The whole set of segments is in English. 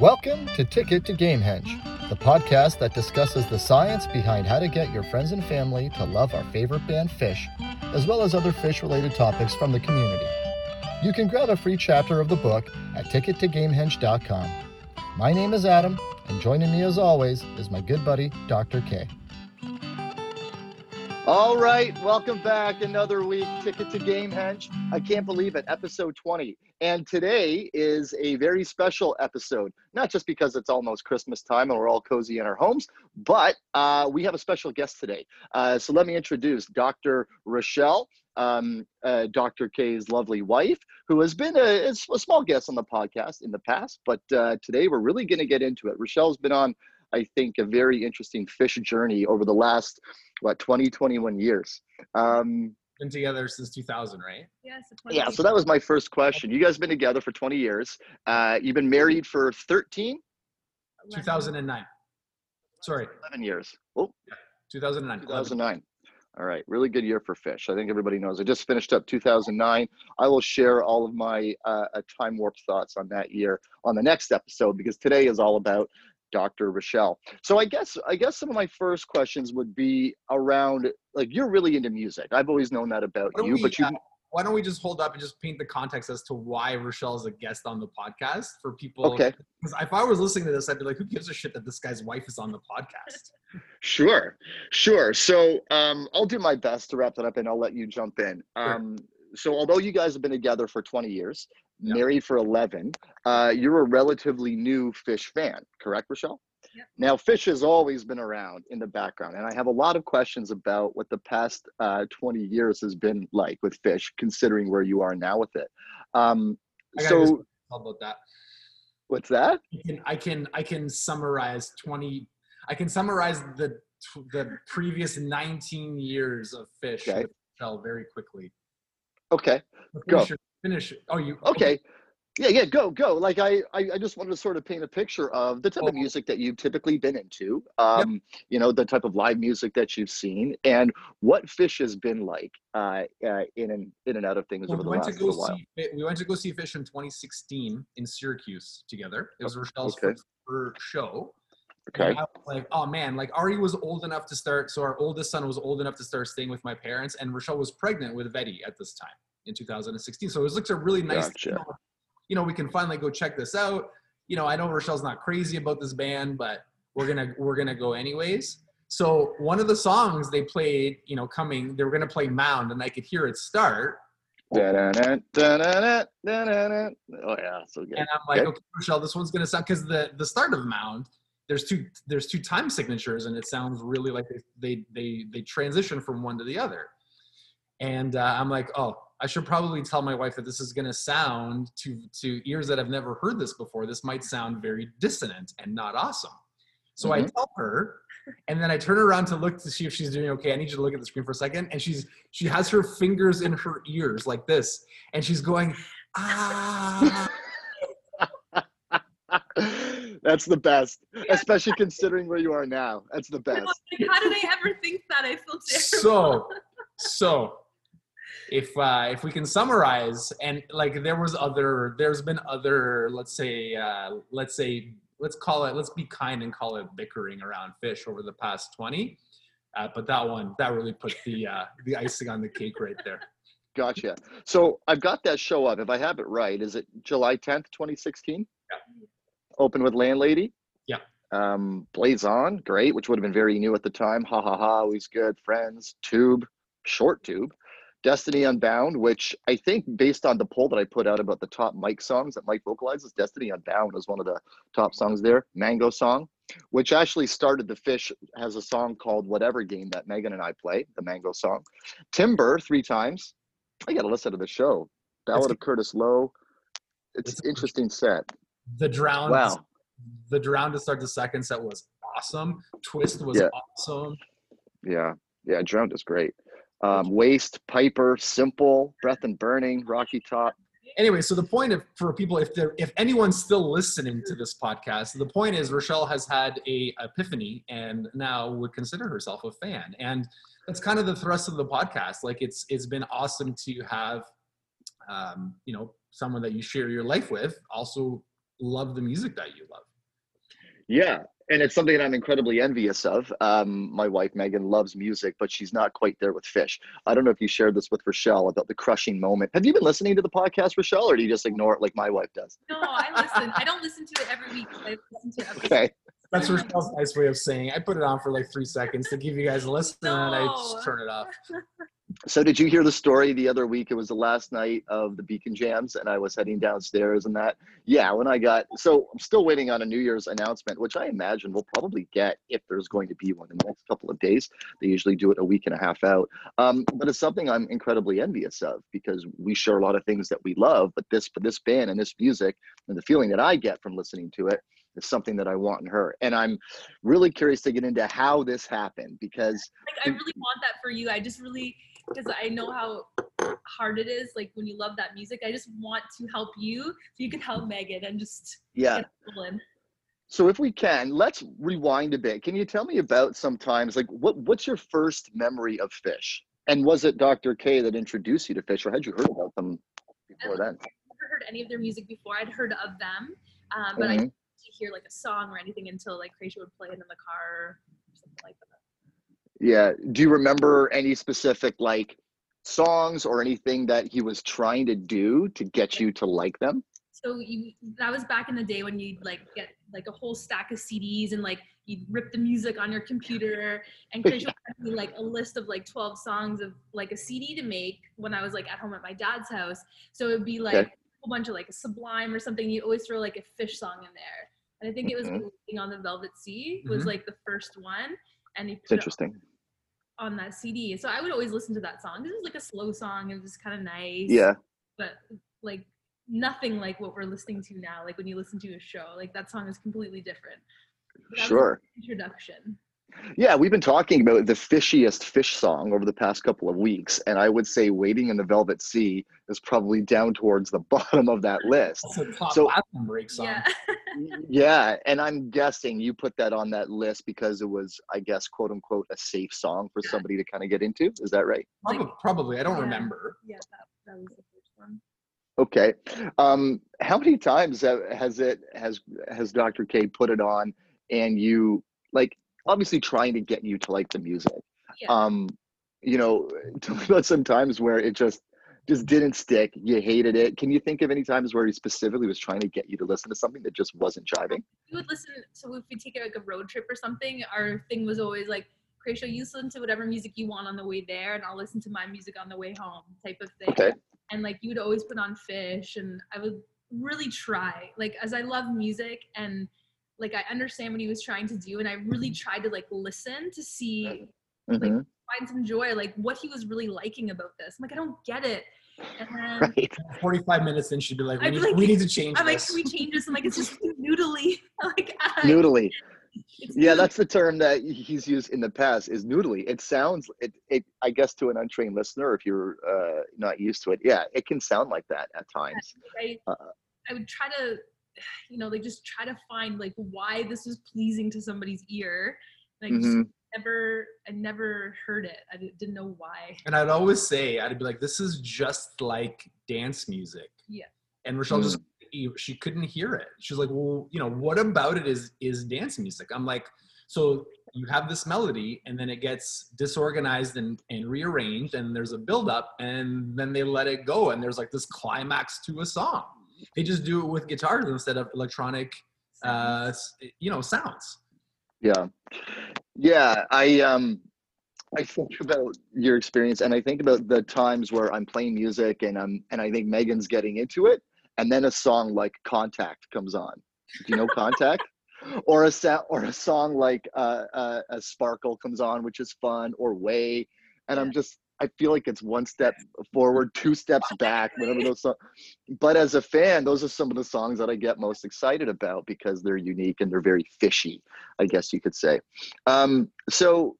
Welcome to Ticket to Gamehenge, the podcast that discusses the science behind how to get your friends and family to love our favorite band Phish, as well as other Phish related topics from the community. You can grab a free chapter of the book at tickettogamehenge.com. My name is Adam, and joining me as always is my good buddy, Dr. K. All right, welcome back. Another week, Ticket to Gamehenge. I can't believe it, episode 20. And today is a very special episode, not just because it's almost Christmas time and we're all cozy in our homes, but uh, we have a special guest today. Uh, so let me introduce Dr. Rochelle, um, uh, Dr. K's lovely wife, who has been a, a small guest on the podcast in the past, but uh, today we're really going to get into it. Rochelle's been on I think, a very interesting Phish journey over the last, what, 20, 21 years. Um, been together since 2000, right? Yeah, so, yeah, so that was my first question. You guys been together for 20 years. Uh, you've been married for 13? 2009. Sorry. 11 years. Oh. Yeah, 2009. 2009. All right, really good year for Phish. I think everybody knows. I just finished up 2009. I will share all of my uh, time warp thoughts on that year on the next episode because today is all about Dr. Rochelle. So I guess I guess some of my first questions would be around like you're really into music. I've always known that about you, we, but you. Uh, why don't we just hold up and just paint the context as to why Rochelle is a guest on the podcast for people? Okay. Because if I was listening to this, I'd be like, who gives a shit that this guy's wife is on the podcast? sure, sure. So um, I'll do my best to wrap that up, and I'll let you jump in. Sure. Um, so although you guys have been together for 20 years, yep. married for 11, uh, you're a relatively new Phish fan, correct, Rochelle? Yep. Now, Phish has always been around in the background, and I have a lot of questions about what the past uh, 20 years has been like with Phish, considering where you are now with it. Um, so, about that. What's that? I can, I can I can summarize 20. I can summarize the the previous 19 years of Phish okay. very quickly. Okay. Go. Finish. Oh, you. Okay. Yeah, yeah, go, go. Like I, I, I just wanted to sort of paint a picture of the type of music that you've typically been into. Um, yep. you know, the type of live music that you've seen, and what Phish has been like uh, uh, in and in and out of things well, over the last little while. See, we went to go see Phish in 2016 in Syracuse together. It was Rochelle's okay. first show. Okay. like, oh man, like Ari was old enough to start. So our oldest son was old enough to start staying with my parents, and Rochelle was pregnant with Vetty at this time in 2016. So it was like a really nice. Gotcha. You, know, you know, we can finally go check this out. You know, I know Rochelle's not crazy about this band, but we're gonna we're gonna go anyways. So one of the songs they played, you know, coming, they were gonna play Mound, and I could hear it start. Oh yeah, so good. And I'm like, okay, okay Rochelle, this one's gonna sound because the the start of Mound, there's two there's two time signatures, and it sounds really like they they they, they transition from one to the other. And uh, I'm like, oh, I should probably tell my wife that this is going to sound to to ears that have never heard this before. This might sound very dissonant and not awesome. So mm-hmm. I tell her, and then I turn around to look to see if she's doing okay. I need you to look at the screen for a second. And she's she has her fingers in her ears like this, and she's going ah. That's the best, yeah. especially considering where you are now. That's the best. How did I ever think that? I feel terrible. So, so if uh, if we can summarize and like there was other there's been other let's say uh, let's say let's call it let's be kind and call it bickering around Phish over the past 20 uh, but that one that really put the uh, the icing on the cake right there. Gotcha. So i've got that show up. If i have it right is it july 10th 2016 yeah. open with landlady? Yeah. Um blaze on great which would have been very new at the time. Ha ha ha always good. Friends tube short tube Destiny Unbound, which I think based on the poll that I put out about the top Mike songs that Mike vocalizes, Destiny Unbound is one of the top songs there. Mango song, which actually started the fish, has a song called Whatever Game that Megan and I play, the Mango song. Timber three times. I got to listen to the show. Ballad of Curtis Loew. It's, it's interesting set. The Drowned. Wow. The Drowned to start the second set was awesome. Twist was yeah. awesome. Yeah. Yeah. Drowned is great um, waste, Piper, simple, breath and burning, rocky top. Anyway, so the point of for people, if there, if anyone's still listening to this podcast, the point is Rochelle has had a epiphany and now would consider herself a fan, and that's kind of the thrust of the podcast. Like it's it's been awesome to have, um, you know, someone that you share your life with also love the music that you love. Yeah, and it's something that I'm incredibly envious of. Um, my wife Megan loves music, but she's not quite there with Phish. I don't know if you shared this with Rochelle about the crushing moment. Have you been listening to the podcast, Rochelle, or do you just ignore it like my wife does? No, I listen. I don't listen to it every week. I listen to episodes. Okay. That's Rochelle's nice way of saying I put it on for like three seconds to give you guys a listen, and I just turn it off. So did you hear the story the other week? It was the last night of the Beacon Jams, and I was heading downstairs and that. Yeah, when I got so I'm still waiting on a New Year's announcement, which I imagine we'll probably get if there's going to be one in the next couple of days. They usually do it a week and a half out. Um, but it's something I'm incredibly envious of because we share a lot of things that we love, but this but this band and this music and the feeling that I get from listening to it is something that I want in her. And I'm really curious to get into how this happened because Like I really want that for you. I just really because I know how hard it is. Like when you love that music, I just want to help you so you can help Megan and just yeah. So if we can, let's rewind a bit. Can you tell me about sometimes like what what's your first memory of Phish? And was it Dr. K that introduced you to Phish or had you heard about them before then? I've never heard any of their music before. I'd heard of them, um, but I Mhm. didn't hear like a song or anything until like Krasia would play it in the car or something like that. Yeah. Do you remember any specific like songs or anything that he was trying to do to get you to like them? So you that was back in the day when you'd like get like a whole stack of CDs and like you'd rip the music on your computer and Chris would send me like a list of like 12 songs of like a CD to make when I was like at home at my dad's house. So it'd be like Okay. a whole bunch of like a Sublime or something. You always throw like a Phish song in there. And I think it was Mhm. On the Velvet Sea was Mhm. like the first one. And It's it interesting. on that CD. So I would always listen to that song. This is like a slow song. It was kind of nice. Yeah. But like nothing like what we're listening to now. Like when you listen to a show, like that song is completely different. Was Sure. Introduction. Yeah, we've been talking about the fishiest Phish song over the past couple of weeks, and I would say "Wading in the Velvet Sea" is probably down towards the bottom of that list. That's a top So- bathroom break song. Yeah. yeah, and I'm guessing you put that on that list because it was, I guess, quote unquote, a safe song for somebody to kind of get into. Is that right? Probably, probably. I don't Yeah. remember. yeah, that, that was the first one. Okay. Um, how many times has it has has Dr. K put it on, and you like obviously trying to get you to like the music? Yeah. Um, you know, tell me about some times where it just just didn't stick. You hated it. Can you think of any times where he specifically was trying to get you to listen to something that just wasn't jiving? We would listen. So if we take like a road trip or something, our thing was always like, Krasia, you listen to whatever music you want on the way there, and I'll listen to my music on the way home, type of thing. Okay. and like you would always put on Phish and i would really try like as i love music and like i understand what he was trying to do and i really tried to like listen to see Mhm. find some joy like what he was really liking about this i'm like i don't get it and then Right. 45 minutes in, she'd be like, we, I'd be need, like- we need to change this. i'm like can we change this i'm like it's just too noodly like I, Noodly. it's Yeah, that's the term that he's used in the past is noodly. It sounds it, it I guess to an untrained listener, if you're uh, not used to it, yeah, it can sound like that at times. I, Uh, I would try to you know they just try to find like why this was pleasing to somebody's ear like just Mhm. never i never heard it i didn't know why And I'd always say, I'd be like, this is just like dance music. Yeah. And Rochelle just, Mm. she couldn't hear it. She's like, well, you know, what about it is is dance music? I'm like, so you have this melody and then it gets disorganized and, and rearranged and there's a buildup and then they let it go and there's like this climax to a song. They just do it with guitars instead of electronic, uh, you know, sounds. Yeah. Yeah, I um I think about your experience and I think about the times where I'm playing music and I'm and I think Megan's getting into it and then a song like Contact comes on. Do you know Contact? or a sa- or a song like uh, uh, a Sparkle comes on which is fun or Way and I'm just I feel like it's one step forward, two steps back, whatever those songs. But as a fan, those are some of the songs that I get most excited about because they're unique and they're very fishy, I guess you could say. Um, so,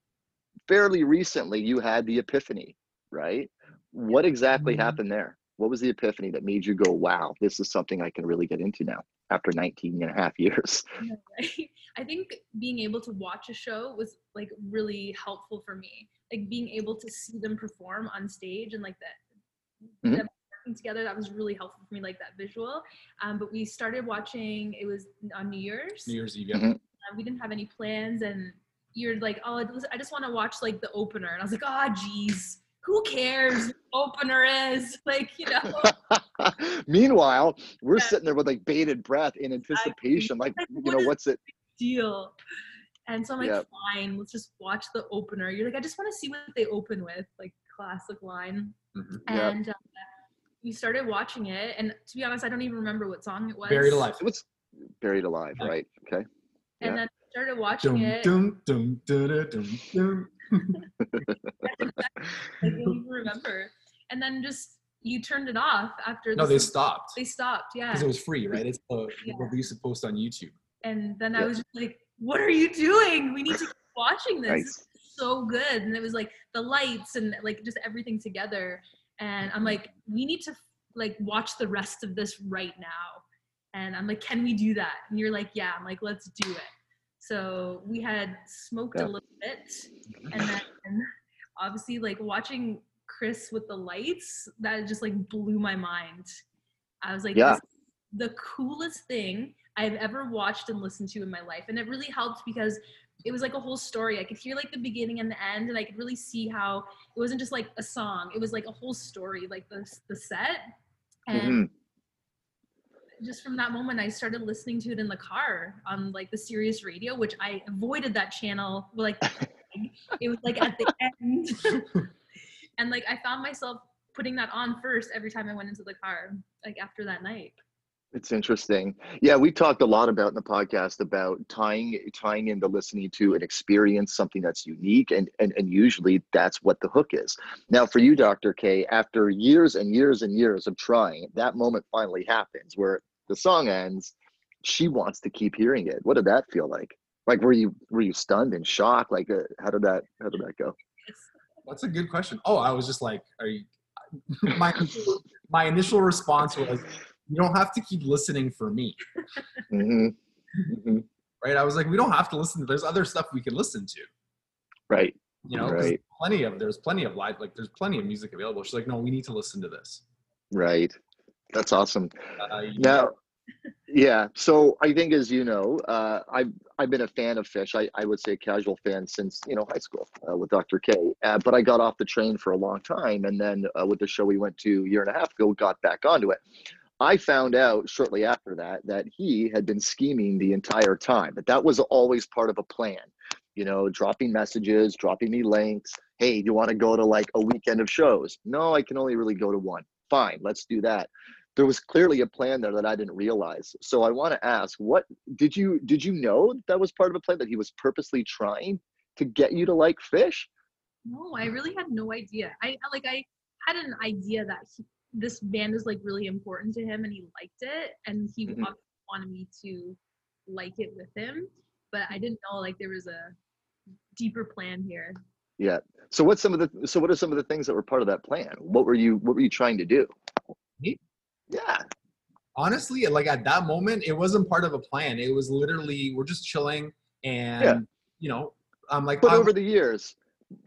fairly recently, you had the epiphany, right? What exactly Mhm. happened there? What was the epiphany that made you go, wow, this is something I can really get into now after 19 and a half years? I think being able to watch a show was like really helpful for me. Like being able to see them perform on stage and like that Mhm. them working together. That was really helpful for me, like that visual. Um, but we started watching. It was on New Year's. New Year's Eve. Yeah. Mhm. Uh, we didn't have any plans, and you're like, "Oh, I just want to watch like the opener." And I was like, "Oh, geez, who cares? Who opener is like, you know." Meanwhile, we're Yeah. sitting there with like bated breath in anticipation, like Like, you know, is- what's it? deal. And so I'm like, Yep. fine, let's just watch the opener. You're like, I just want to see what they open with, like classic line. Mhm. Yep. And uh, we started watching it, and to be honest, I don't even remember what song it was. Buried alive. It was buried alive, Yeah. right? Okay. And Yeah. then I started watching Dum, it. dum, dum, dum, dum, dum, dum. I don't even remember. And then just you turned it off after. No, the they song- stopped They stopped, yeah. because it was free, right? It's uh, Yeah. what we to post on YouTube. And then I was just like, "What are you doing? We need to keep watching this. This Nice. is so good." And it was like the lights and like just everything together. And I'm like, "We need to like watch the rest of this right now." And I'm like, "Can we do that?" And you're like, "Yeah." I'm like, "Let's do it." So we had smoked Yeah. a little bit, and then obviously like watching Chris with the lights that just like blew my mind. I was like, Yeah. this the coolest thing I've ever watched and listened to in my life. And it really helped because it was like a whole story. I could hear like the beginning and the end, and I could really see how it wasn't just like a song, it was like a whole story, like the, the set. And Mhm. just from that moment, I started listening to it in the car on like the Sirius radio, which I avoided that channel. Like it was like at the end, and like I found myself putting that on first every time I went into the car, like after that night. It's interesting. Yeah, we talked a lot about in the podcast about tying tying into listening to an experience, something that's unique, and and and usually that's what the hook is. Now, for you, Dr. K, after years and years and years of trying, that moment finally happens where the song ends. She wants to keep hearing it. What did that feel like? Like, were you were you stunned and shocked? Like, uh, how did that how did that go? That's a good question. Oh, I was just like, are you? My my initial response was, you don't have to keep listening for me, hmm hmm right? I was like, we don't have to listen. There's other stuff we can listen to, Right. you know, Right. Plenty of there's plenty of live like there's plenty of music available. She's like, no, we need to listen to this. Right. That's awesome. Uh, you- Now, yeah. So I think, as you know, uh, I've I've been a fan of Phish. I, I would say a casual fan since you know high school uh, with Dr. K. Uh, but I got off the train for a long time, and then uh, with the show we went to a year and a half ago, got back onto it. I found out shortly after that that he had been scheming the entire time. That that was always part of a plan. You know, dropping messages, dropping me links. Hey, do you want to go to like a weekend of shows? No, I can only really go to one. Fine, let's do that there was clearly a plan there that I didn't realize. So I want to ask, what did you did you know that was part of a plan that he was purposely trying to get you to like Phish? No, I really had no idea. I like I had an idea that he, this band is like really important to him and he liked it and he Mhm. wanted me to like it with him, but I didn't know like there was a deeper plan here. Yeah. So what's some of the so what are some of the things that were part of that plan? What were you what were you trying to do? Me? Yeah. honestly, like at that moment, it wasn't part of a plan. It was literally we're just chilling, and Yeah. you know, I'm like, But I'm- over the years,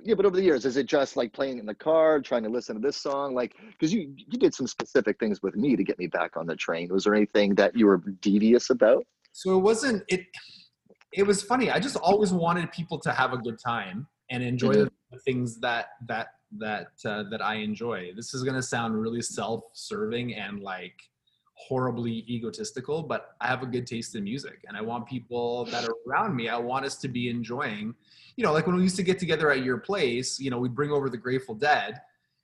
yeah, but over the years, is it just like playing in the car, trying to listen to this song? Like, because you you did some specific things with me to get me back on the train. Was there anything that you were devious about? so it wasn't it. It was funny. I just always wanted people to have a good time and enjoy Mhm. the things that that that uh, that I enjoy. This is gonna sound really self-serving and like horribly egotistical, but I have a good taste in music, and I want people that are around me. I want us to be enjoying. You know, like when we used to get together at your place. You know, we'd bring over the Grateful Dead,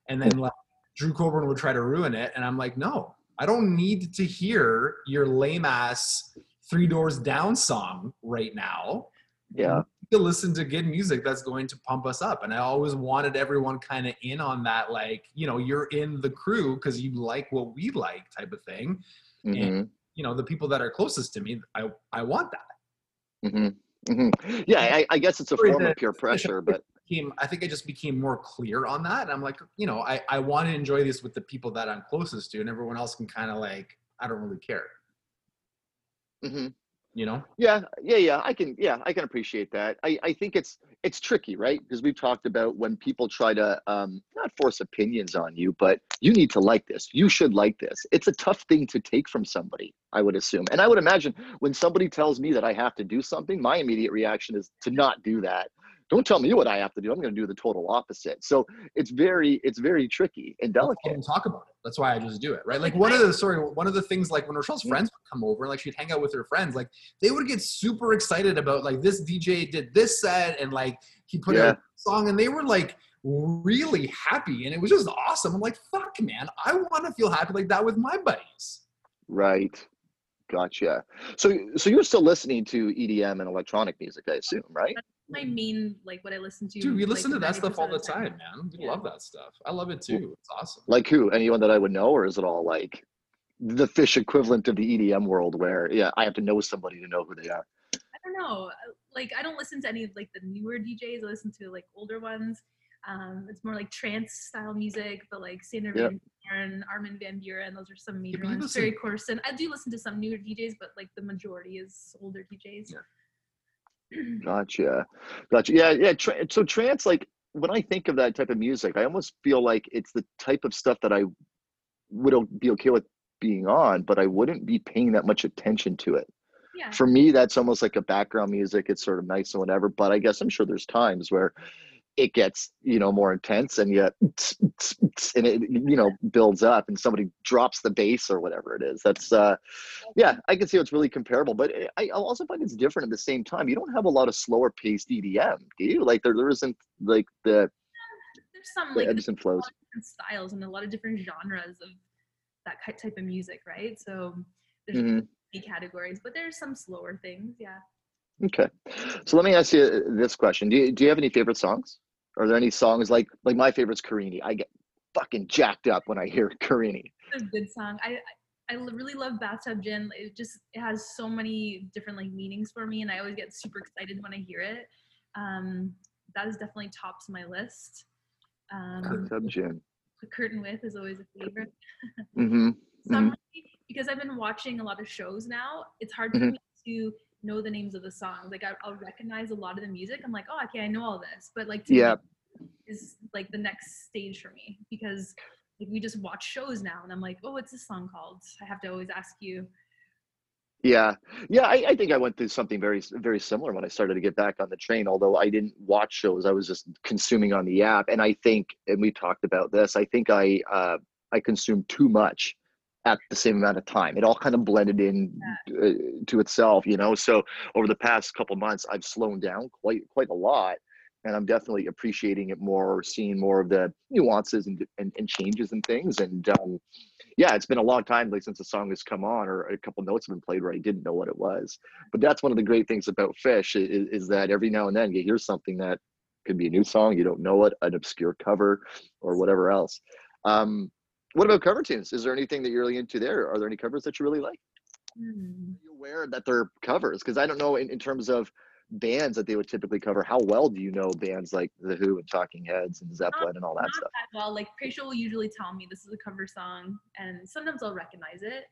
and then like Drew Coburn would try to ruin it, and I'm like, no, I don't need to hear your lame ass Three Doors Down song right now Yeah. to listen to good music that's going to pump us up. And I always wanted everyone kind of in on that, like, you know, you're in the crew because you like what we like type of thing. hmm You know, the people that are closest to me, I, I want that. hmm hmm Yeah. I, I guess it's a form of peer pressure, but Became, I think I just became more clear on that. And I'm like, you know, I, I want to enjoy this with the people that I'm closest to, and everyone else can kind of like, I don't really care. hmm You know? Yeah, yeah, yeah. I can, yeah, I can appreciate that. I, I think it's it's tricky, right? Because we've talked about when people try to um, not force opinions on you, but you need to like this. You should like this. It's a tough thing to take from somebody, I would assume. And I would imagine when somebody tells me that I have to do something, my immediate reaction is to not do that don't tell me what I have to do. I'm going to do the total opposite. So it's very, it's very tricky and delicate. talk about it. That's why I just do it, right? Like one of the sorry, one of the things like when Rochelle's mm-hmm. friends would come over like she'd hang out with her friends, like they would get super excited about like this DJ did this set and like he put yeah. out a song and they were like really happy and it was just awesome. I'm like, fuck man, I want to feel happy like that with my buddies. Right. Gotcha. So, so you're still listening to EDM and electronic music, I assume, right? My main like what I listen to. Dude, we like, listen to that stuff all the time, time, man. We yeah. love that stuff. I love it too. It's awesome. Like who? Anyone that I would know, or is it all like the Phish equivalent of the EDM world, where yeah, I have to know somebody to know who they are. I don't know. Like I don't listen to any of like the newer DJs. I listen to like older ones. Um, it's more like trance style music, but like Sander yep. Van Buuren, Armin van Buuren, those are some major ones. Ferry Corsten. I do listen to some newer DJs, but like the majority is older DJs. Yeah. Gotcha, gotcha. Yeah, yeah. Tra- so trance, like when I think of that type of music, I almost feel like it's the type of stuff that I would be okay with being on, but I wouldn't be paying that much attention to it. Yeah. For me, that's almost like a background music. It's sort of nice and whatever. But I guess I'm sure there's times where it gets you know more intense and yet and it you know builds up and somebody drops the bass or whatever it is. That's uh yeah i can see it's really comparable but i also find it's different at the same time. You don't have a lot of slower paced edm do you? Like there, there isn't like the there's some like ebbs and flows. styles and a lot of different genres of that type of music right? So there's mm-hmm. categories but there's some slower things yeah Okay. So let me ask you this question. Do you, do you have any favorite songs? Are there any songs like like my favorite's Carini? I get fucking jacked up when I hear Carini. It's a good song. I I really love Bathtub Gin. It just it has so many different like meanings for me, and I always get super excited when I hear it. Um, that is definitely tops my list. Um, Bathtub Gin. The Curtain With is always a favorite. mm-hmm. mm-hmm. because I've been watching a lot of shows now, it's hard for mm-hmm. me to know the names of the songs. Like I, will recognize a lot of the music. I'm like, oh, okay, I know all this. But like, yeah, is like the next stage for me because like we just watch shows now, and I'm like, oh, what's this song called? I have to always ask you. Yeah, yeah, I, I think I went through something very, very similar when I started to get back on the train. Although I didn't watch shows, I was just consuming on the app. And I think, and we talked about this. I think I, uh, I consumed too much at the same amount of time. It all kind of blended in uh, to itself, you know. So over the past couple months, I've slowed down quite quite a lot, and I'm definitely appreciating it more, seeing more of the nuances and and, and changes and things. And um, yeah, it's been a long time like since the song has come on, or a couple notes have been played where I didn't know what it was. But that's one of the great things about Phish is, is that every now and then you hear something that could be a new song, you don't know it, an obscure cover, or whatever else. Um, what about cover tunes? Is there anything that you're really into there? Are there any covers that you really like? Mm. Are you aware that they're covers? Because I don't know in, in terms of bands that they would typically cover. How well do you know bands like The Who and Talking Heads and Zeppelin not, and all that stuff? That well, like Rachel will usually tell me this is a cover song, and sometimes I'll recognize it.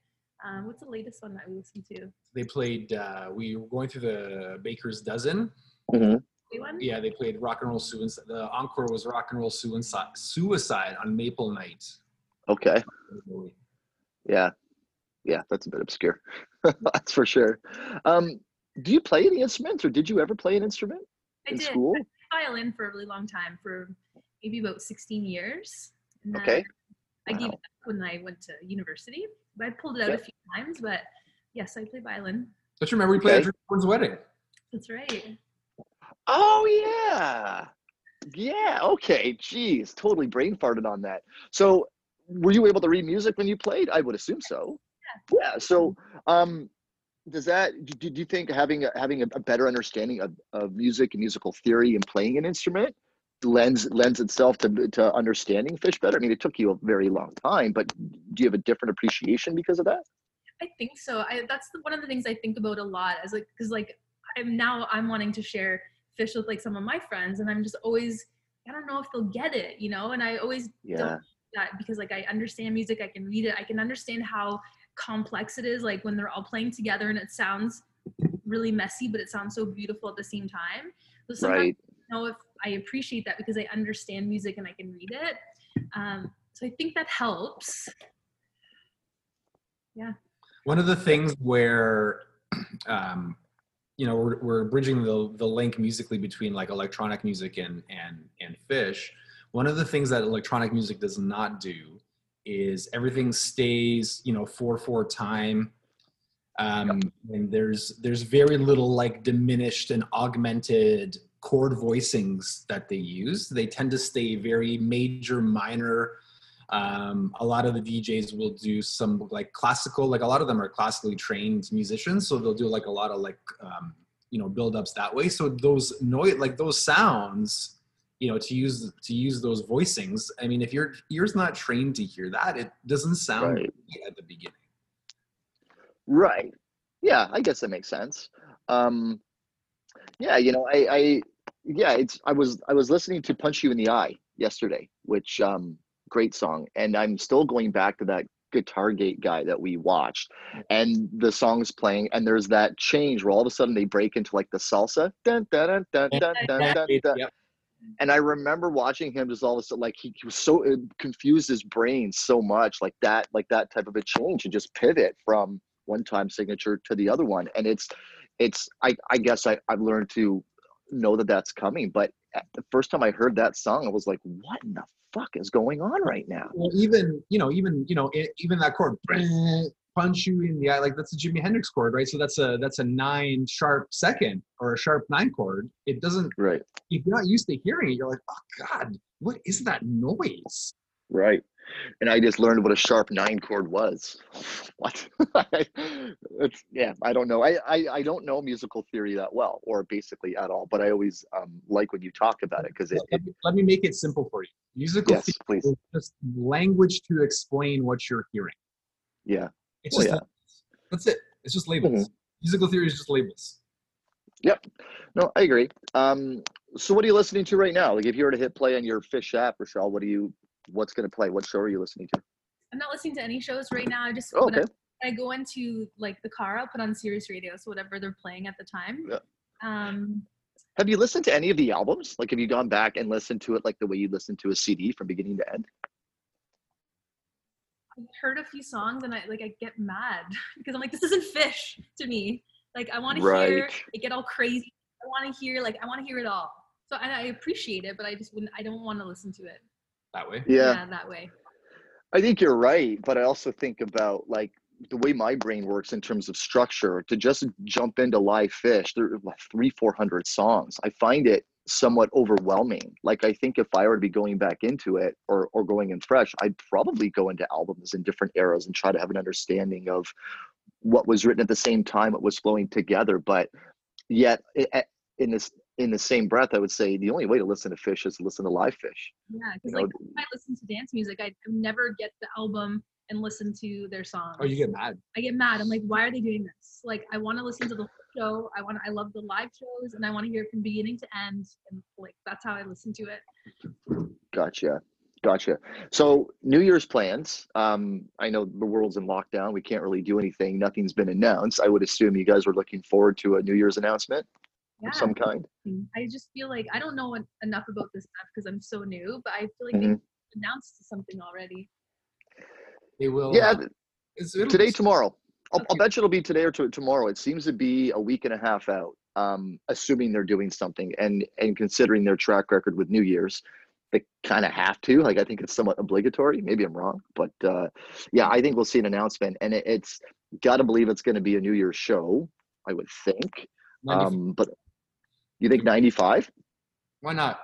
Um, what's the latest one that we listened to? They played. Uh, we were going through the Baker's Dozen. Mm-hmm. Yeah, they played Rock and Roll Suicide. The encore was Rock and Roll Suicide, Suicide on Maple Night. Okay. Yeah. Yeah, that's a bit obscure. that's for sure. Um, do you play any instruments or did you ever play an instrument I in did. school? I violin for a really long time, for maybe about 16 years. okay. I wow. gave it up when I went to university. I pulled it out okay. a few times, but yes, I play violin. Don't you remember we played okay. at Drew wedding? That's right. Oh yeah. Yeah, okay. Jeez, totally brain farted on that. So were you able to read music when you played? I would assume so. Yeah. yeah. So, um, does that do, do you think having a, having a, better understanding of, of music and musical theory and playing an instrument lends lends itself to to understanding Phish better? I mean, it took you a very long time, but do you have a different appreciation because of that? I think so. I that's the, one of the things I think about a lot as like because like I'm now I'm wanting to share Phish with like some of my friends, and I'm just always I don't know if they'll get it, you know, and I always yeah. don't that because like I understand music, I can read it, I can understand how complex it is like when they're all playing together and it sounds really messy, but it sounds so beautiful at the same time. So sometimes Right. I know if I appreciate that because I understand music and I can read it. Um, so I think that helps. Yeah. One of the things where, um, you know, we're, we're bridging the, the link musically between like electronic music and, and, and Phish. One of the things that electronic music does not do is everything stays, you know, four, four time. Um, and there's, there's very little like diminished and augmented chord voicings that they use. They tend to stay very major, minor, um, a lot of the DJs will do some like classical, like a lot of them are classically trained musicians, so they'll do like a lot of like um, you know build-ups that way. So those noise, like those sounds, you know, to use to use those voicings. I mean, if your ear's not trained to hear that, it doesn't sound Right. at the beginning. Right. Yeah, I guess that makes sense. Um, yeah, you know, I, I, yeah, it's. I was, I was listening to "Punch You in the Eye" yesterday, which, um, great song, and I'm still going back to that Guitar Gate guy that we watched, and the song's playing, and there's that change where all of a sudden they break into like the salsa, dun, dun, dun, dun, dun, dun, dun, dun. Yep. And I remember watching him just all of a sudden, like he, he was so it confused his brain so much, like that, like that type of a change, and just pivot from one time signature to the other one. And it's, it's, I, I guess I, I've learned to know that that's coming. But the first time I heard that song, I was like, what in the fuck is going on right now? Well, even you know, even you know, even that chord, punch you in the eye, like that's a Jimi Hendrix chord, right? So that's a that's a nine sharp second or a sharp nine chord. It doesn't Right, if you're not used to hearing it, you're like, oh God, what is that noise? right. And I just learned what a sharp nine chord was. What? it's, yeah, I don't know. I, I, I don't know musical theory that well, or basically at all. But I always um, like when you talk about it because it, let, it let me make it simple for you. Musical yes, theory please. is just language to explain what you're hearing. Yeah. It's Oh, just yeah. labels. that's it. It's just labels. Musical theory is just labels. Yep. No, I agree. Um, so what are you listening to right now? Like if you were to hit play on your Phish app, Rochelle, what do you what's gonna play? What show are you listening to? I'm not listening to any shows right now. I just Oh, when I- okay. I go into like the car, I'll put on Sirius Radio, so whatever they're playing at the time. Yeah. Um, Have you listened to any of the albums? Like have you gone back and listened to it like the way you listen to a CD from beginning to end? I've heard a few songs and I like I get mad because I'm like, this isn't Phish to me. Like I want to hear Right. it get all crazy. I want to hear like I want to hear it all. So I, I appreciate it, but I just wouldn't. I don't want to listen to it. That way. Yeah. that way. I think you're right, but I also think about like the way my brain works in terms of structure to just jump into live Phish there are like three four hundred songs i find it somewhat overwhelming like i think if i were to be going back into it or, or going in fresh i'd probably go into albums in different eras and try to have an understanding of what was written at the same time what was flowing together but yet i- i- in this in the same breath i would say the only way to listen to Phish is to listen to live Phish Yeah, because You know, like I listen to dance music, I, I never get the album and listen to their songs. Oh, you get mad. I get mad. I'm like, why are they doing this? Like, I want to listen to the whole show. I want. I love the live shows, and I want to hear it from beginning to end. And like, that's how I listen to it. Gotcha. Gotcha. So New Year's plans. Um, I know the world's in lockdown. We can't really do anything. Nothing's been announced. I would assume you guys were looking forward to a New Year's announcement Yeah. of some kind. I just feel like I don't know enough about this stuff because I'm so new, but I feel like Mhm. they announced something already. They will. Yeah, uh, th- it's, it'll today, tomorrow. I'll, I'll bet you it'll be today or to, tomorrow. It seems to be a week and a half out. Um, assuming they're doing something and and considering their track record with New Year's, they kind of have to. Like I think it's somewhat obligatory. Maybe I'm wrong, but uh, yeah, I think we'll see an announcement, and it, it's got to believe it's going to be a New Year's show. I would think. 95 Um, but you think 95? Why not?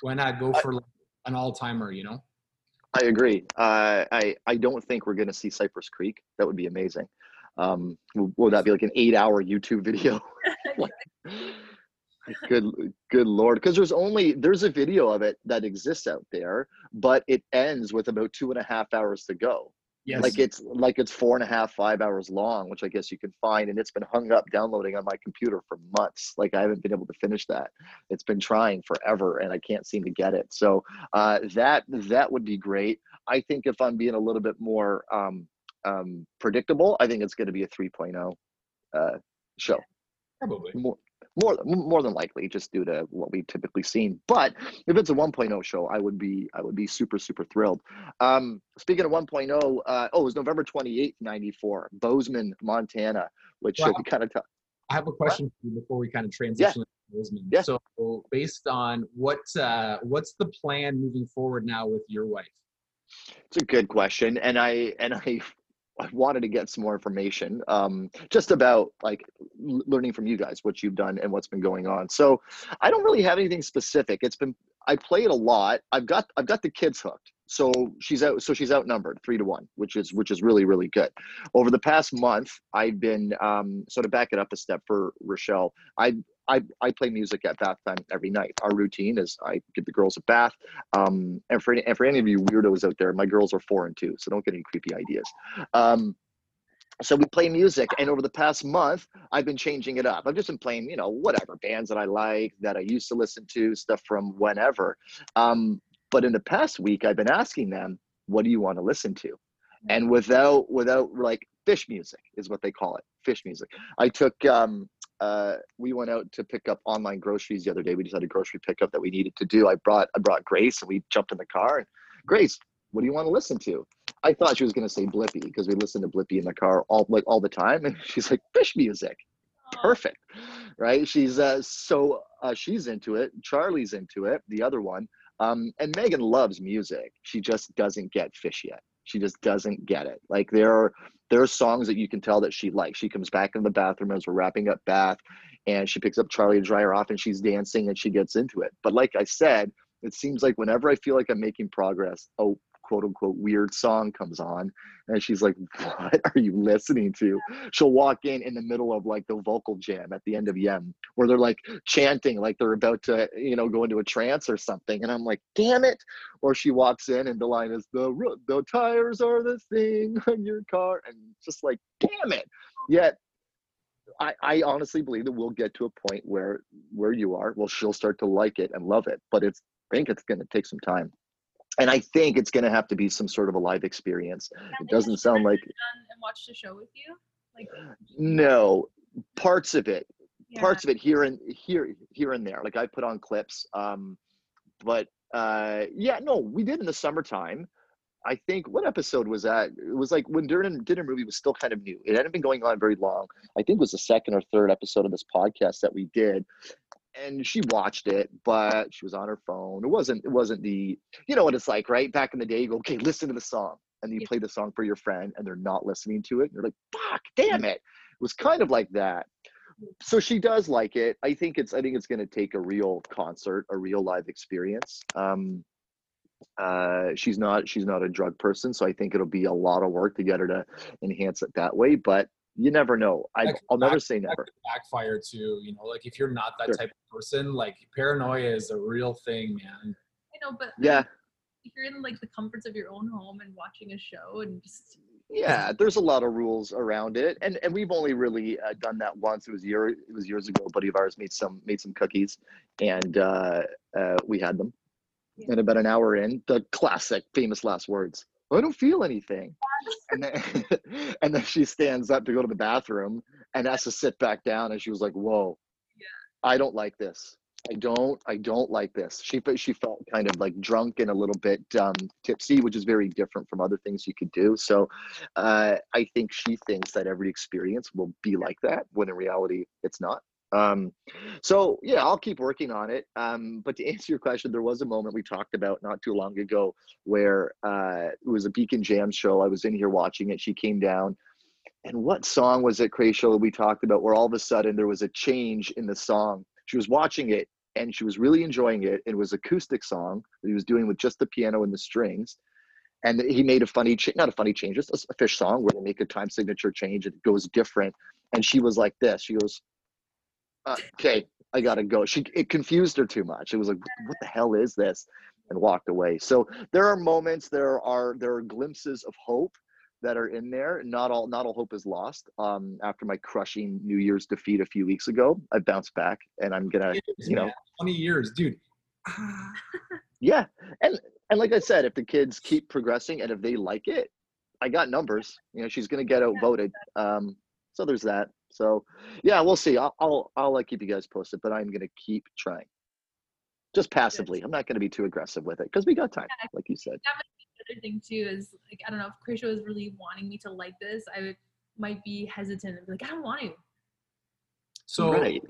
Why not go for like an all timer? You know. I agree. Uh, I I don't think we're going to see Cypress Creek. That would be amazing. Um, would that be like an eight-hour YouTube video? Good good lord because there's only there's a video of it that exists out there but it ends with about two and a half hours to go Yes. like it's like it's four and a half five hours long which i guess you can find and it's been hung up downloading on my computer for months. Like i haven't been able to finish that. It's been trying forever and i can't seem to get it. So uh, that that would be great. I think if i'm being a little bit more um, um, predictable i think it's going to be a 3.0 uh, show. Probably. more more more than likely just due to what we've typically seen but if it's a 1.0 show i would be i would be super super thrilled um speaking of 1.0 uh oh it was november 28th 94 bozeman montana which Wow. kind of t- I have a question for you before we kind of transition to Bozeman. Yeah. So based on what uh, what's the plan moving forward now with your wife? It's a good question, and I and I, I wanted to get some more information, um, just about like learning from you guys what you've done and what's been going on. So, I don't really have anything specific. It's been I play it a lot. I've got I've got the kids hooked. So she's out. So she's outnumbered three to one, which is which is really really good. Over the past month, I've been um, so to back it up a step for Rochelle. I I, I play music at bath time every night. Our routine is I give the girls a bath. Um, and for any, and for any of you weirdos out there, my girls are four and two, so don't get any creepy ideas. Um, so we play music, and over the past month, I've been changing it up. I've just been playing, you know, whatever bands that I like, that I used to listen to, stuff from whenever. Um, but in the past week, I've been asking them, "What do you want to listen to?" And without without like Phish music is what they call it, Phish music. I took um, uh, we went out to pick up online groceries the other day. We just had a grocery pickup that we needed to do. I brought I brought Grace and we jumped in the car and Grace, what do you want to listen to? I thought she was gonna say Blippi because we listen to Blippi in the car all like all the time, and she's like Phish music, perfect, right? She's uh so uh, she's into it. Charlie's into it. The other one, um, and Megan loves music. She just doesn't get Phish yet. She just doesn't get it. Like there are there are songs that you can tell that she likes. She comes back in the bathroom as we're wrapping up bath, and she picks up Charlie to dry her off, and she's dancing and she gets into it. But like I said, it seems like whenever I feel like I'm making progress, a quote unquote weird song comes on, and she's like, "What are you listening to?" She'll walk in in the middle of like the vocal jam at the end of Yem, where they're like chanting like they're about to, you know, go into a trance or something, and I'm like, "Damn it!" Or she walks in and the line is, "The the tires are the thing on your car," and just like, "Damn it!" Yet I, I honestly believe that we'll get to a point where where you are, well, she'll start to like it and love it. But it's I think it's going to take some time, and I think it's going to have to be some sort of a live experience. It doesn't sound like and watch the show with you. Like no parts of it, yeah. parts of it here and here here and there. Like I put on clips, um, but uh, yeah, no, we did in the summertime. I think what episode was that? It was like when Dinner, Dinner Movie was still kind of new. It hadn't been going on very long. I think it was the second or third episode of this podcast that we did. And she watched it, but she was on her phone. It wasn't it wasn't the you know what it's like, right? Back in the day, you go, okay, listen to the song. And you Yeah. play the song for your friend and they're not listening to it. And you're like, fuck, damn it. It was kind of like that. So she does like it. I think it's I think it's gonna take a real concert, a real live experience. Um uh she's not she's not a drug person so i think it'll be a lot of work to get her to enhance it that way but you never know I, I'll never back- say never backfire too. You know, like if you're not that Sure. type of person, like paranoia is a real thing, man. I know, but yeah if you're in like the comforts of your own home and watching a show and just yeah there's a lot of rules around it and and we've only really uh, done that once it was year it was years ago a buddy of ours made some made some cookies and uh uh we had them Yeah. and about an hour in the classic famous last words i don't feel anything. And then and then she stands up to go to the bathroom and has to sit back down and she was like whoa. Yeah. i don't like this. I don't i don't like this. She she felt kind of like drunk and a little bit um tipsy which is very different from other things you could do. So uh i think she thinks that every experience will be like that when in reality it's not um so yeah i'll keep working on it. Um but to answer your question there was a moment we talked about not too long ago where uh it was a beacon jam show. I was in here watching it. She came down. And what song was it Cracial, we talked about where all of a sudden there was a change in the song? She was watching it and she was really enjoying it. It was acoustic song that he was doing with just the piano and the strings. And he made a funny cha- not a funny change just a Phish song where they make a time signature change it goes different. And she was like this. She goes uh, okay i gotta go. She it confused her too much. It was like what the hell is this? and walked away. So there are moments there are there are glimpses of hope that are in there. Not all not all hope is lost. Um after my crushing new year's defeat a few weeks ago i bounced back and i'm gonna Years, you know man. 20 years, dude. Ah, yeah and and like i said if the kids keep progressing and if they like it i got numbers. You know she's gonna get outvoted. Um So there's that. So yeah, we'll see. I'll I'll, I'll uh, keep you guys posted, but I'm gonna keep trying. Just passively. I'm not gonna be too aggressive with it because we got time, like you said. That might be the other thing too is like I don't know if Krisha is really wanting me to like this. I would, might be hesitant and be like I don't want to. So right.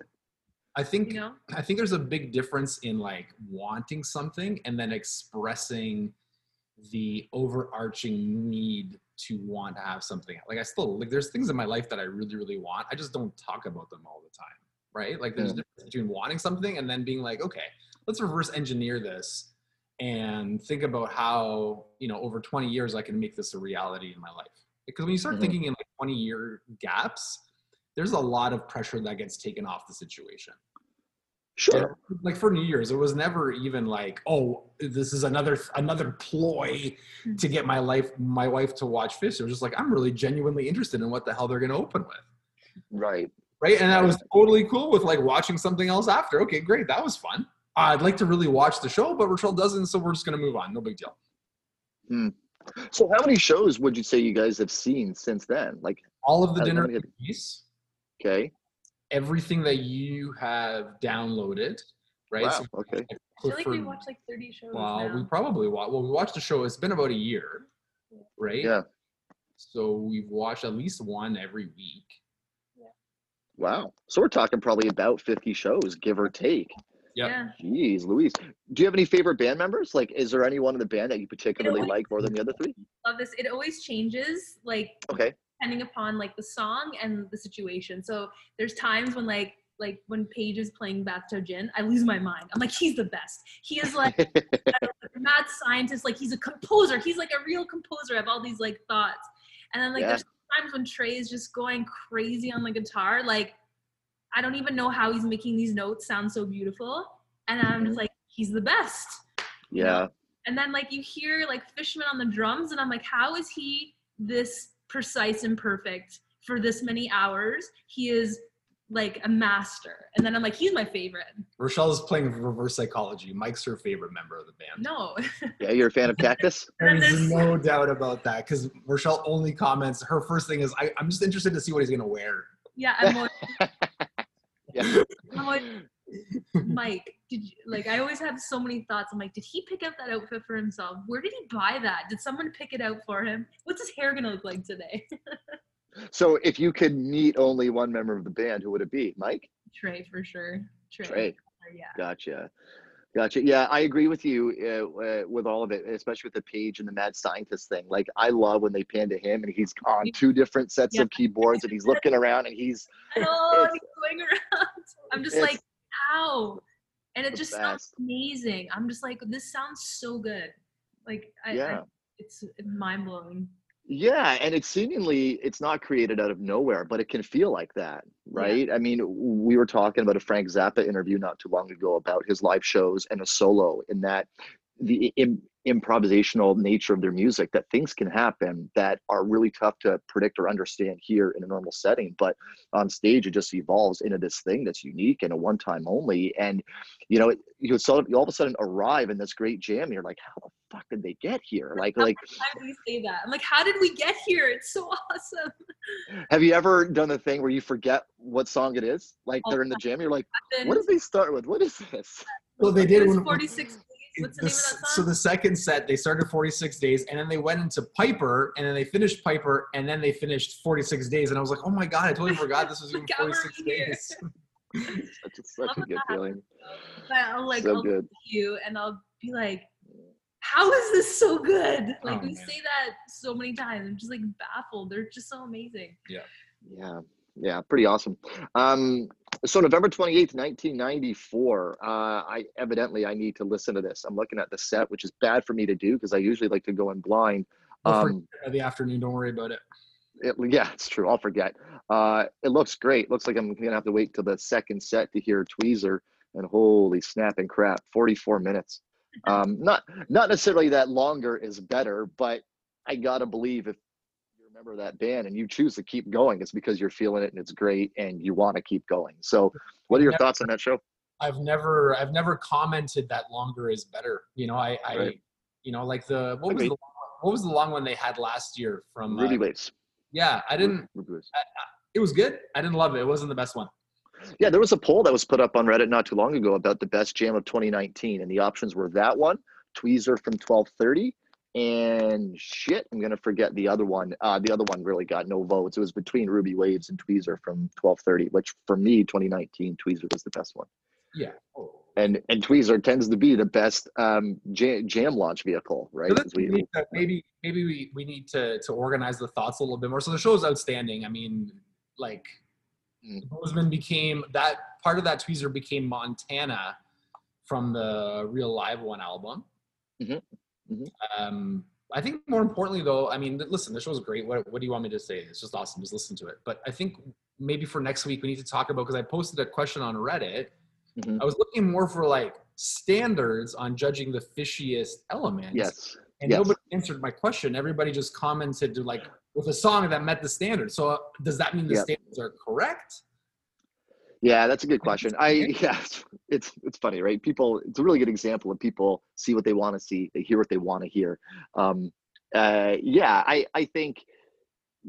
I think You know. I think there's a big difference in like wanting something and then expressing the overarching need to want to have something. Like I still like there's things in my life that I really really want. I just don't talk about them all the time, right? Like there's a difference between wanting something and then being like, okay, let's reverse engineer this and think about how you know over 20 years I can make this a reality in my life. Because when you start Mhm. thinking in like 20 year gaps, there's a lot of pressure that gets taken off the situation. Sure. And, like for New Year's, it was never even like, oh, this is another another ploy to get my life my wife to watch Phish. It was just like I'm really genuinely interested in what the hell they're gonna open with. Right. Right. And I was totally cool with like watching something else after. Okay, great. That was fun. I'd like to really watch the show, but Rochelle doesn't, so we're just gonna move on. No big deal. Hmm. So how many shows would you say you guys have seen since then? Like, All of the How dinner have- piece, okay. Everything that you have downloaded, right? Wow. Okay. I feel like we watched like 30 shows Well, we probably watched. Well, we watched the show. It's been about a year, right? Yeah. So we've watched at least one every week. Yeah. Wow. So we're talking probably about 50 shows, give or take. Yep. Yeah. Jeez, Louise. Do you have any favorite band members? Like, is there anyone in the band that you particularly always- like more than the other three? Love this. It always changes, like Okay. Depending upon like the song and the situation. So there's times when like like when Page is playing Bathtub Gin, I lose my mind. I'm like, he's the best. He is like a mad scientist. Like he's a composer. He's like a real composer. I have all these like thoughts. And then like Yeah. there's times when Trey is just going crazy on the guitar. Like I don't even know how he's making these notes sound so beautiful. And I'm just mm-hmm. like, he's the best. yeah. And then like you hear like Fishman on the drums, and I'm like, how is he this precise and perfect for this many hours? He is like a master. And then I'm like, he's my favorite. Rochelle is playing reverse psychology. Mike's her favorite member of the band. No. Yeah. You're a fan of Cactus? There's there's- no doubt about that because Rochelle only comments. Her first thing is, I, "I'm just interested to see what he's gonna wear." yeah, I'm always, yeah. I'm always Mike, did you like I always have so many thoughts. I'm like, did he pick out that outfit for himself? Where did he buy that? Did someone pick it out for him? What's his hair gonna look like today? So if you could meet only one member of the band, who would it be? Mike? Trey for sure. Trey. Trey. Yeah. Gotcha. Gotcha. Yeah, I agree with you uh, uh, with all of it, especially with the Page and the mad scientist thing. Like, I love when they pan to him and he's on two different sets Yeah. of keyboards and he's looking around and he's I know, It's- and he's going around. I'm just like, how? And it just sounds amazing. I'm just like, this sounds so good. Like, I, I it's mind blowing. Yeah, and it's seemingly it's not created out of nowhere, but it can feel like that, right? I mean, we were talking about a Frank Zappa interview not too long ago about his live shows and a solo, in that the improvisational nature of their music, that things can happen that are really tough to predict or understand here in a normal setting, but on stage it just evolves into this thing that's unique and a one time only, and you know, it, you sort of you all of a sudden arrive in this great jam, and you're like, how the fuck did they get here? Like, like. How do we say that? I'm like, how did we get here? It's so awesome. Have you ever done the thing where you forget what song it is? Like All they're in the jam, you're like, Then what did they start with? What is this? Well, they did 46 days. What's the name of s- that So the second set, they started 46 days, and then they went into Piper, and then they finished Piper, and then they finished 46 days, and I was like, oh my god, I totally forgot this was even Like, how are 46 days. Such a, such a good that. feeling. But I'll like, so I'll good. you and I'll be like, how is this so good? Like, Oh, we man. say that so many times. I'm just like baffled. They're just so amazing. Yeah. Yeah, yeah, pretty awesome. Um, so November 28th, 1994. Uh, I evidently I need to listen to this. I'm looking at the set, which is bad for me to do because I usually like to go in blind. Um, the afternoon, don't worry about it. it, yeah, it's true. I'll forget. Uh, it looks great. Looks like I'm gonna have to wait till the second set to hear Tweezer. And holy snap and crap, 44 minutes. Um, not not necessarily that longer is better, but I gotta believe if remember that band and you choose to keep going, it's because you're feeling it and it's great and you want to keep going. So, what are your Never- thoughts on that show? I've never I've never commented that longer is better. You know, I, I Right. you know, like the what was the what was the long one they had last year from uh, Ruby Waves. Yeah, I didn't Ruby Waves. it was good. I didn't love it. It wasn't the best one. Yeah, there was a poll that was put up on Reddit not too long ago about the best jam of 2019, and the options were that one, Tweezer from 1230, and shit, I'm gonna forget the other one. Uh, the other one really got no votes. It was between Ruby Waves and Tweezer from 1230, which for me, 2019, Tweezer was the best one. Yeah. And and Tweezer tends to be the best um, jam, jam launch vehicle, right? So we we- need to- maybe maybe we, we need to to organize the thoughts a little bit more. So the show is outstanding. I mean, like Mm. Bozeman became that part of that tweezer became Montana from the Real Live One album. Mhm. Mhm. Um, I think more importantly though, I mean, listen, the show's great. What what do you want me to say? It's just awesome. Just listen to it. But I think maybe for next week we need to talk about because I posted a question on Reddit. Mhm. I was looking more for like standards on judging the fishiest elements. yes, And Yes. nobody answered my question. Everybody just commented to like with a song that met the standard. So uh, does that mean the Yeah. standards are correct? Yeah, that's a good question. I yeah, it's, it's funny, right? People, it's a really good example of people see what they want to see, they hear what they want to hear. Um, uh, yeah, I I think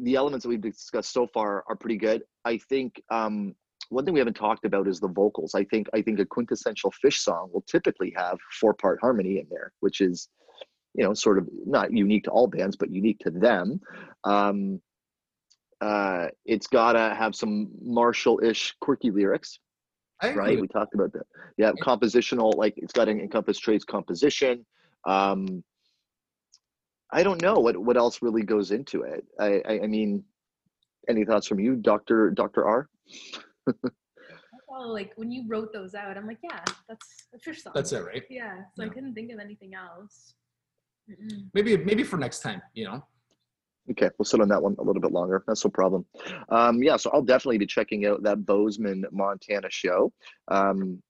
the elements that we've discussed so far are pretty good. I think um, one thing we haven't talked about is the vocals. I think I think a quintessential Phish song will typically have four part harmony in there, which is you know sort of not unique to all bands, but unique to them. Um, uh, it's gotta have some Marshall-ish quirky lyrics, I agree. right? We talked about that. Yeah, compositional, like it's got to encompass Trey's composition. Um, I don't know what what else really goes into it. I, I, I mean, any thoughts from you, Doctor Doctor R? Like when you wrote those out, I'm like, yeah, that's a Phish song. That's it, right? Yeah, so I couldn't think of anything else. Mm-mm. Maybe maybe for next time, you know. Okay, we'll sit on that one a little bit longer. That's no problem. Um, yeah, so I'll definitely be checking out that Bozeman, Montana show. Um,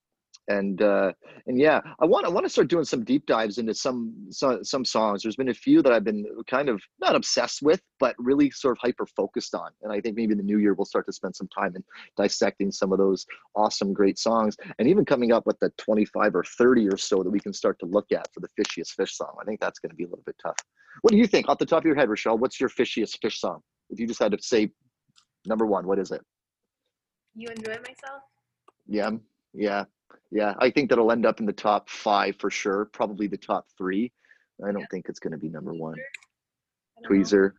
and uh, and yeah, I want I want to start doing some deep dives into some, some some songs. There's been a few that I've been kind of not obsessed with, but really sort of hyper focused on. And I think maybe in the new year we'll start to spend some time in dissecting some of those awesome, great songs, and even coming up with the 25 or 30 or so that we can start to look at for the fishiest Phish song. I think that's going to be a little bit tough. What do you think, off the top of your head, Rochelle? What's your fishiest Phish song? If you just had to say number one, what is it? You enjoy myself? Yeah, yeah, yeah. I think that'll end up in the top five for sure. Probably the top three. I don't Yeah. think it's going to be number one. Tweezer.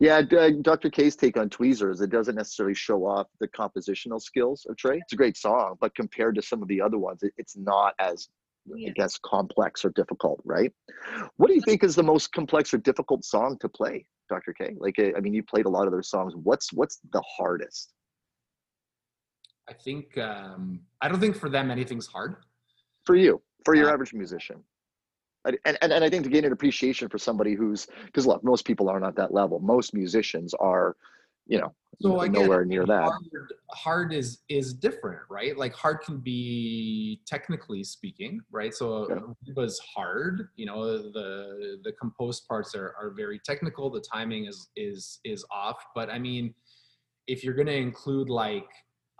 Yeah, D- uh, Dr. K's take on Tweezer is it doesn't necessarily show off the compositional skills of Trey. It's a great song, but compared to some of the other ones, it, it's not as, I guess, complex or difficult, right? What do you think is the most complex or difficult song to play, Dr. K? Like, I mean, you played a lot of their songs. What's what's the hardest? I think um, I don't think for them anything's hard. for you, for your Uh, average musician. And, and, and I think to gain an appreciation for somebody who's, because look, most people aren't at that level. Most musicians are, you know, So nowhere near that. Hard, hard is is different, right? Like hard can be technically speaking, right? So Yeah. Reba's hard. You know, the the composed parts are are very technical. The timing is is is off. But I mean, if you're gonna include like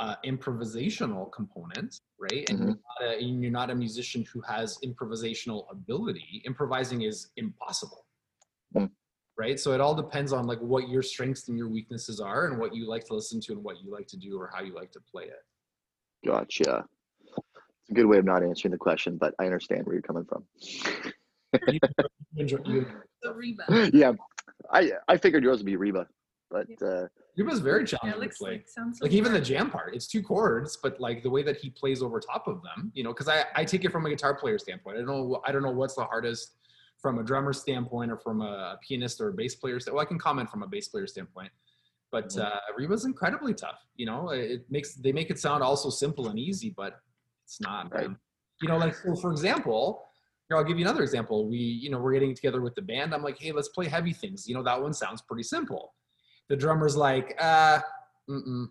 uh, improvisational component, right? And, you're not a, and you're not a musician who has improvisational ability. Improvising is impossible Mm. right so it all depends on like what your strengths and your weaknesses are and what you like to listen to and what you like to do or how you like to play it Gotcha. It's a good way of not answering the question, but I understand where you're coming from. you, you enjoy, So Reba. yeah, I I figured yours would be Reba, but uh, Reba's very Yeah, challenging it to looks play like sounds so like even the jam part it's two chords but like the way that he plays over top of them you know because I, I take it from a guitar player standpoint. I don't know i don't know what's the hardest from a drummer standpoint or from a pianist or a bass player stand- well i can comment from a bass player standpoint but Mhm. uh, reba's incredibly tough you know? It makes they make it sound also simple and easy but it's not Right. man. you know like so for example here i'll give you another example. We you know we're getting together with the band. I'm like hey let's play heavy things. You know that one sounds pretty simple the drummer's like uh mm-mm.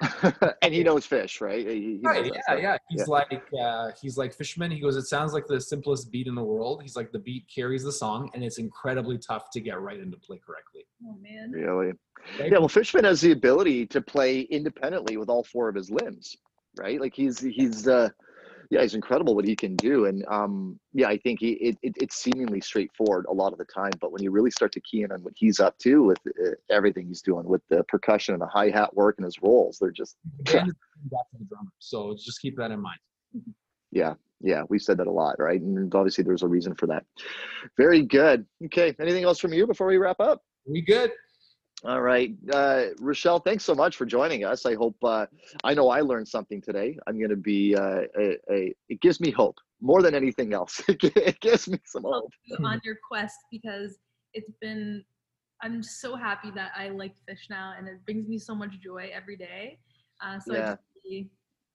and he knows Phish, right? He- he knows Right. that Yeah. stuff. Yeah. He's like, uh, he's like Fishman. He goes, it sounds like the simplest beat in the world. He's like, the beat carries the song, and it's incredibly tough to get right into play correctly. Oh man. Really? Right? Yeah, well, Fishman has the ability to play independently with all four of his limbs, right? Like he's he's uh, yeah, he's incredible what he can do, and um, yeah, I think he it, it, it's seemingly straightforward a lot of the time, but when you really start to key in on what he's up to with uh, everything he's doing with the percussion and the hi hat work and his rolls, they're just Yeah. The drummer. So just keep that in mind. yeah, yeah. We've said that a lot, right? And obviously, there's a reason for that. Very good. Okay, anything else from you before we wrap up? We good? All right, uh, Rochelle, thanks so much for joining us. I hope uh, I know I learned something today. I'm going to be uh, a, a. It gives me hope more than anything else. it gives me some hope. you on your quest because it's been i'm so happy that i like Phish now and it brings me so much joy every day uh, so I, Yeah. just really,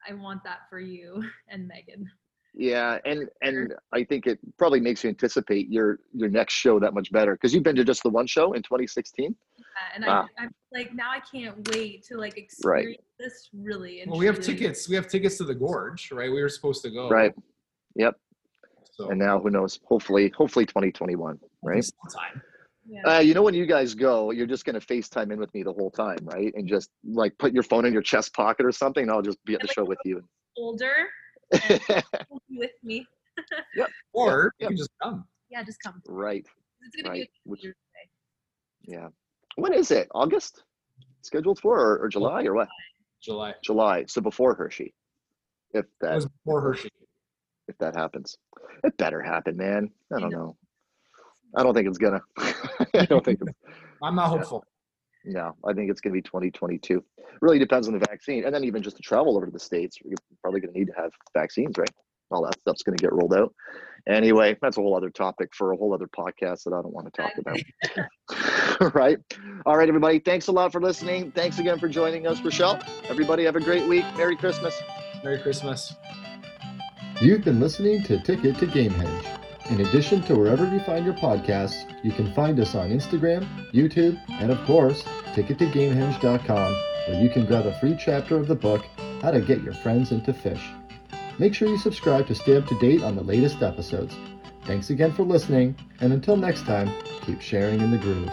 I want that for you and megan Yeah, and and I think it probably makes you anticipate your your next show that much better because you've been to just the one show in 2016. Uh, and Ah. I, i'm like now i can't wait to like experience this really and Well, we have tickets. We have tickets to the gorge, right? We were supposed to go. Right. Yep. So And now who knows? Hopefully, hopefully 2021. Right. sometime. yeah. Uh, you know when you guys go, you're just gonna FaceTime in with me the whole time, right? And just like put your phone in your chest pocket or something, and I'll just be at the show with you. older and you'll be with me yep. Or Yep. you can just come. yeah just come right. it's gonna Right. be a Which- good day. Yeah. When is it? August? Scheduled for or, or July or what? July. July. So before Hershey, if It that was before Hershey. if that happens. It better happen, man. I I don't know. know. I don't think it's gonna. I don't think it's I'm not hopeful. No. I think it's gonna be 2022. Really depends on the vaccine, and then even just to travel over to the states, you're probably gonna need to have vaccines, right? All that stuff's gonna get rolled out. Anyway, that's a whole other topic for a whole other podcast that I don't want to talk about. right? All right, everybody. Thanks a lot for listening. Thanks again for joining us, Rochelle. Everybody, have a great week. Merry Christmas. Merry Christmas. You've been listening to Ticket to Gamehenge. In addition to wherever you find your podcasts, you can find us on Instagram, YouTube, and of course, tickettogamehenge.com, where you can grab a free chapter of the book, How to Get Your Friends into Phish. Make sure you subscribe to stay up to date on the latest episodes. Thanks again for listening, and until next time, keep sharing in the groove.